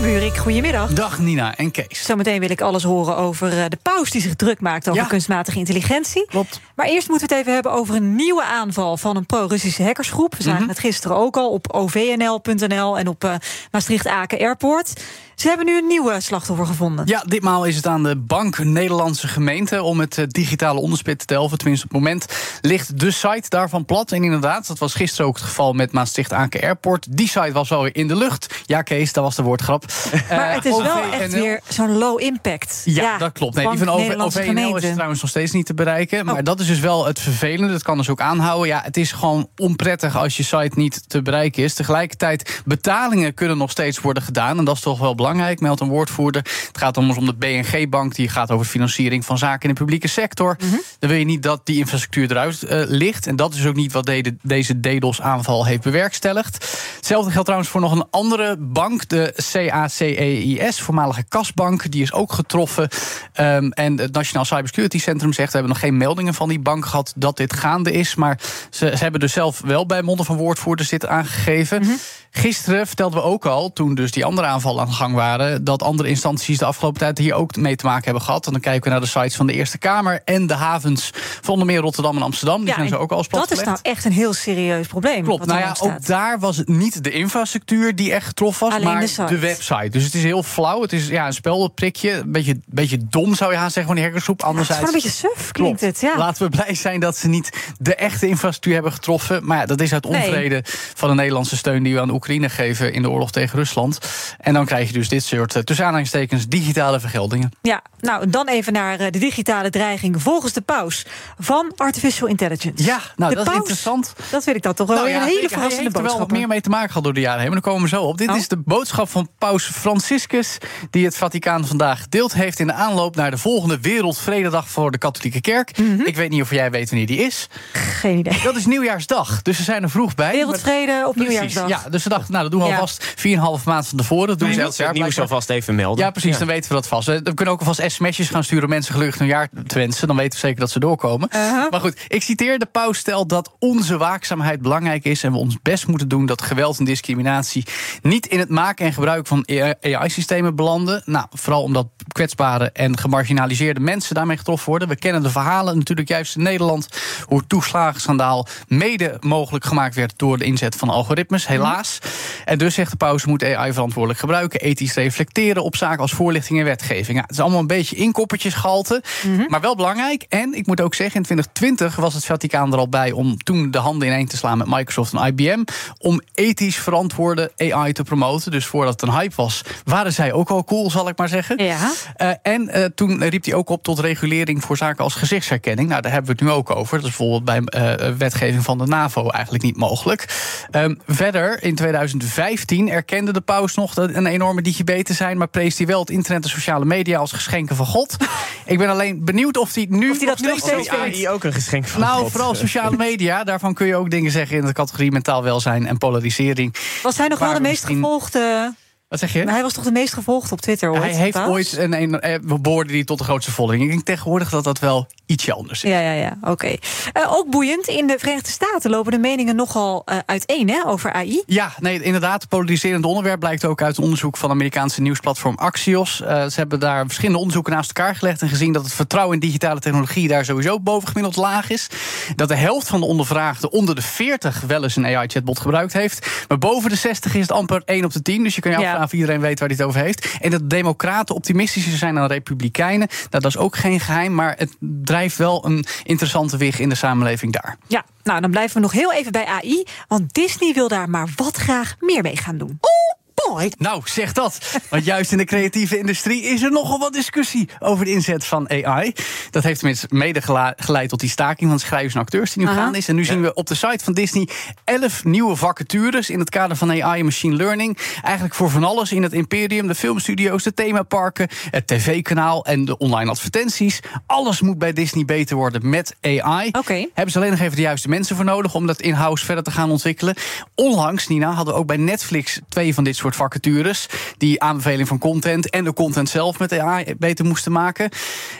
Van Buurik, goedemiddag. Dag Nina en Kees. Zometeen wil ik alles horen over eh, de paus die zich druk maakt over Ja. kunstmatige intelligentie. Klopt. Maar eerst moeten we het even hebben over een nieuwe aanval van een pro-Russische hackersgroep. We zagen Mhm. het gisteren ook al op ovnl.nl en op eh, Maastricht-Aken Airport. Ze hebben nu een nieuwe slachtoffer gevonden. Ja, ditmaal is het aan de Bank Nederlandse Gemeente om het eh, digitale onderspit te delven. Tenminste, op het moment ligt de site daarvan plat. En inderdaad, dat was gisteren ook het geval met Maastricht-Aken Airport. Die site was alweer in de lucht. Ja, Kees, dat was de woordgrap. Maar Eh, het is wel echt weer zo'n low impact. Ja, dat klopt. Nee, die van OV, OVNL is trouwens nog steeds niet te bereiken. Maar Oh. dat is dus wel het vervelende. Dat kan dus ook aanhouden. Ja, het is gewoon onprettig als je site niet te bereiken is. Tegelijkertijd, betalingen kunnen nog steeds worden gedaan. En dat is toch wel belangrijk, meldt een woordvoerder. Het gaat om om de BNG-bank. Die gaat over financiering van zaken in de publieke sector. Mhm. Dan wil je niet dat die infrastructuur eruit eh, ligt. En dat is ook niet wat de- deze DDoS-aanval heeft bewerkstelligd. Hetzelfde geldt trouwens voor nog een andere bank. De CACEIS, voormalige kasbank. Die is ook getroffen. Ehm, en het Nationaal Cybersecurity Centrum zegt... we hebben nog geen meldingen van die bank gehad dat dit gaande is. Maar ze, ze hebben dus zelf wel bij monden van woordvoerders dit aangegeven. Gisteren vertelden we ook al, toen dus die andere aanvallen aan de gang waren... dat andere instanties de afgelopen tijd hier ook mee te maken hebben gehad. En dan kijken we naar de sites van de Eerste Kamer... en de havens van onder meer Rotterdam en Amsterdam. Die zijn en ze ook al eens dat is nou echt een heel serieus probleem. Klopt, nou ja, ook daar was het niet de infrastructuur die echt getroffen was, Alleen maar de de, site. website. Dus het is heel flauw. Het is ja, een spelprikje. Een beetje, beetje dom zou je gaan zeggen van die hackersgroep. Ja, het is Anderzijds. gewoon een beetje suf, klinkt Klopt. het. Ja. Laten we blij zijn dat ze niet de echte infrastructuur hebben getroffen. Maar ja, dat is uit Nee. onvrede van de Nederlandse steun die we aan Oekraïne geven in de oorlog tegen Rusland. En dan krijg je dus dit soort, eh, tussen aanhalingstekens, digitale vergeldingen. Ja, nou dan even naar eh, de digitale dreiging volgens de paus van artificial intelligence. Ja, nou de dat is interessant. Dat vind ik dan toch wel Nou ja, een hele. Hij verrassende heeft er wel wat boodschap. meer mee te maken gehad door de jaren heen. Maar dan komen we zo op. Dit Oh. is de boodschap van paus Franciscus... die het Vaticaan vandaag gedeeld heeft... in de aanloop naar de volgende Wereldvrededag voor de katholieke kerk. Mhm. Ik weet niet of jij weet wanneer die is. Geen idee. Dat is nieuwjaarsdag, dus ze zijn er vroeg bij. Wereldvrede op nieuwjaarsdag. Ja, dus ze dachten, nou, dat doen we Ja. alvast 4,5 maand van tevoren. Dat doen Doen ze elk jaar. nieuws alvast even melden. Ja, precies, dan weten we dat vast. We we kunnen ook alvast sms'jes gaan sturen... om mensen gelukkig nieuwjaar te wensen. Dan weten we zeker dat ze doorkomen. Uh-huh. Maar goed, ik citeer de paus stelt dat onze waakzaamheid belangrijk is... en we ons best moeten doen dat geweld en discriminatie... niet in het maken en gebruik van AI-systemen belanden. Nou, vooral omdat kwetsbare en gemarginaliseerde mensen daarmee getroffen worden. We kennen de verhalen natuurlijk juist in Nederland... hoe het toeslagenschandaal mede mogelijk gemaakt werd... door de inzet van algoritmes, helaas. En dus zegt de paus, moet AI verantwoordelijk gebruiken... ethisch reflecteren op zaken als voorlichting en wetgeving. Ja, het is allemaal een beetje inkoppertjesgehalte, maar wel belangrijk. En ik moet ook zeggen, in 2020 was het Vaticaan er al bij... om toen de handen ineen te slaan met Microsoft en IBM... om ethisch verantwoorde AI te promoten. Dus voordat het een hype was, waren zij ook al cool, zal ik maar zeggen. Ja. Eh, en eh, toen riep hij ook op tot regulering voor zaken als gezichtsherkenning. Nou, daar hebben we het nu ook over. Dat is bijvoorbeeld bij eh, wetgeving van de NAVO eigenlijk niet mogelijk. Ehm, verder, in 2015 erkende de paus nog dat een enorme digibeten zijn... maar prees hij wel het internet en sociale media als geschenken van God. Ik ben alleen benieuwd of hij nu Of dat nog steeds steeds vindt. AI ook een geschenk van Nou, God. vooral sociale media. Daarvan kun je ook dingen zeggen in de categorie mentaal welzijn en polarisering. Was hij nog wel de meest misschien- gevolgde... Wat zeg je? Maar hij was toch de meest gevolgde op Twitter ooit? Hij heeft Paus? ooit een, een, eh, behoorde die tot de grootste volging. Ik denk tegenwoordig dat dat wel ietsje anders is. Ja, ja, ja, oké. Eh, ook boeiend, in de Verenigde Staten lopen de meningen nogal eh, uiteen hè, over AI. Ja, nee, inderdaad. Het polariserende onderwerp blijkt ook uit een onderzoek van Amerikaanse nieuwsplatform Axios. Eh, ze hebben daar verschillende onderzoeken naast elkaar gelegd en gezien dat het vertrouwen in digitale technologie daar sowieso bovengemiddeld laag is. Dat de helft van de ondervraagden onder de 40 wel eens een AI-chatbot gebruikt heeft. Maar boven de 60 is het amper 1 op de 10. Dus je kan je Ja. afvragen of iedereen weet waar het over heeft. En dat democraten optimistischer zijn dan republikeinen. Nou, dat is ook geen geheim, maar het drijft wel een interessante weg in de samenleving daar. Ja, nou dan blijven we nog heel even bij AI. Want Disney wil daar maar wat graag meer mee gaan doen. Nou, zeg dat. Want juist in de creatieve industrie is er nogal wat discussie over de inzet van AI. Dat heeft tenminste mede geleid tot die staking van schrijvers en acteurs die nu gaande is. En nu zien we op de site van Disney elf nieuwe vacatures in het kader van AI en machine learning. Eigenlijk voor van alles in het imperium, de filmstudio's, de themaparken, het tv-kanaal en de online advertenties. Alles moet bij Disney beter worden met AI. Oké. Hebben ze alleen nog even de juiste mensen voor nodig om dat in-house verder te gaan ontwikkelen. Onlangs, Nina, hadden we ook bij Netflix twee van dit soort vacatures. Die aanbeveling van content en de content zelf met AI beter moesten maken.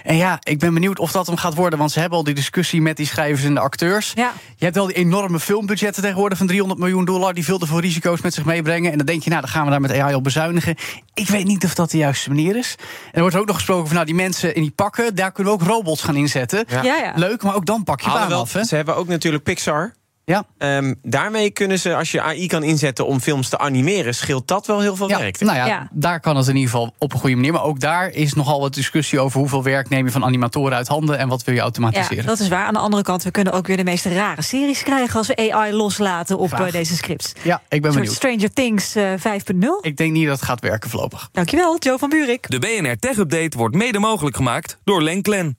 En ja, ik ben benieuwd of dat hem gaat worden. Want ze hebben al die discussie met die schrijvers en de acteurs. Ja. Je hebt wel die enorme filmbudgetten tegenwoordig van 300 miljoen dollar. Die veel te veel risico's met zich meebrengen. En dan denk je, nou, dan gaan we daar met AI op bezuinigen. Ik weet niet of dat de juiste manier is. En er wordt ook nog gesproken van, nou, die mensen in die pakken, daar kunnen we ook robots gaan inzetten. Ja. Ja, ja. Leuk, maar ook dan pak je baan af. Hè? ze hebben ook natuurlijk Pixar. Ja. Ehm, daarmee kunnen ze, als je AI kan inzetten om films te animeren, scheelt dat wel heel veel Ja, werk. nou ja, Ja. daar kan het in ieder geval op een goede manier. Maar ook daar is nogal wat discussie over hoeveel werk neem je van animatoren uit handen en wat wil je Ja, automatiseren. dat is waar. Aan de andere kant, we kunnen ook weer de meest rare series krijgen als we AI loslaten op eh, deze scripts. Ja, ik ben benieuwd. Stranger Things eh, 5.0. Ik denk niet dat het gaat werken voorlopig. Dankjewel, Joe van Buurik. De BNR Tech Update wordt mede mogelijk gemaakt door Lenklen.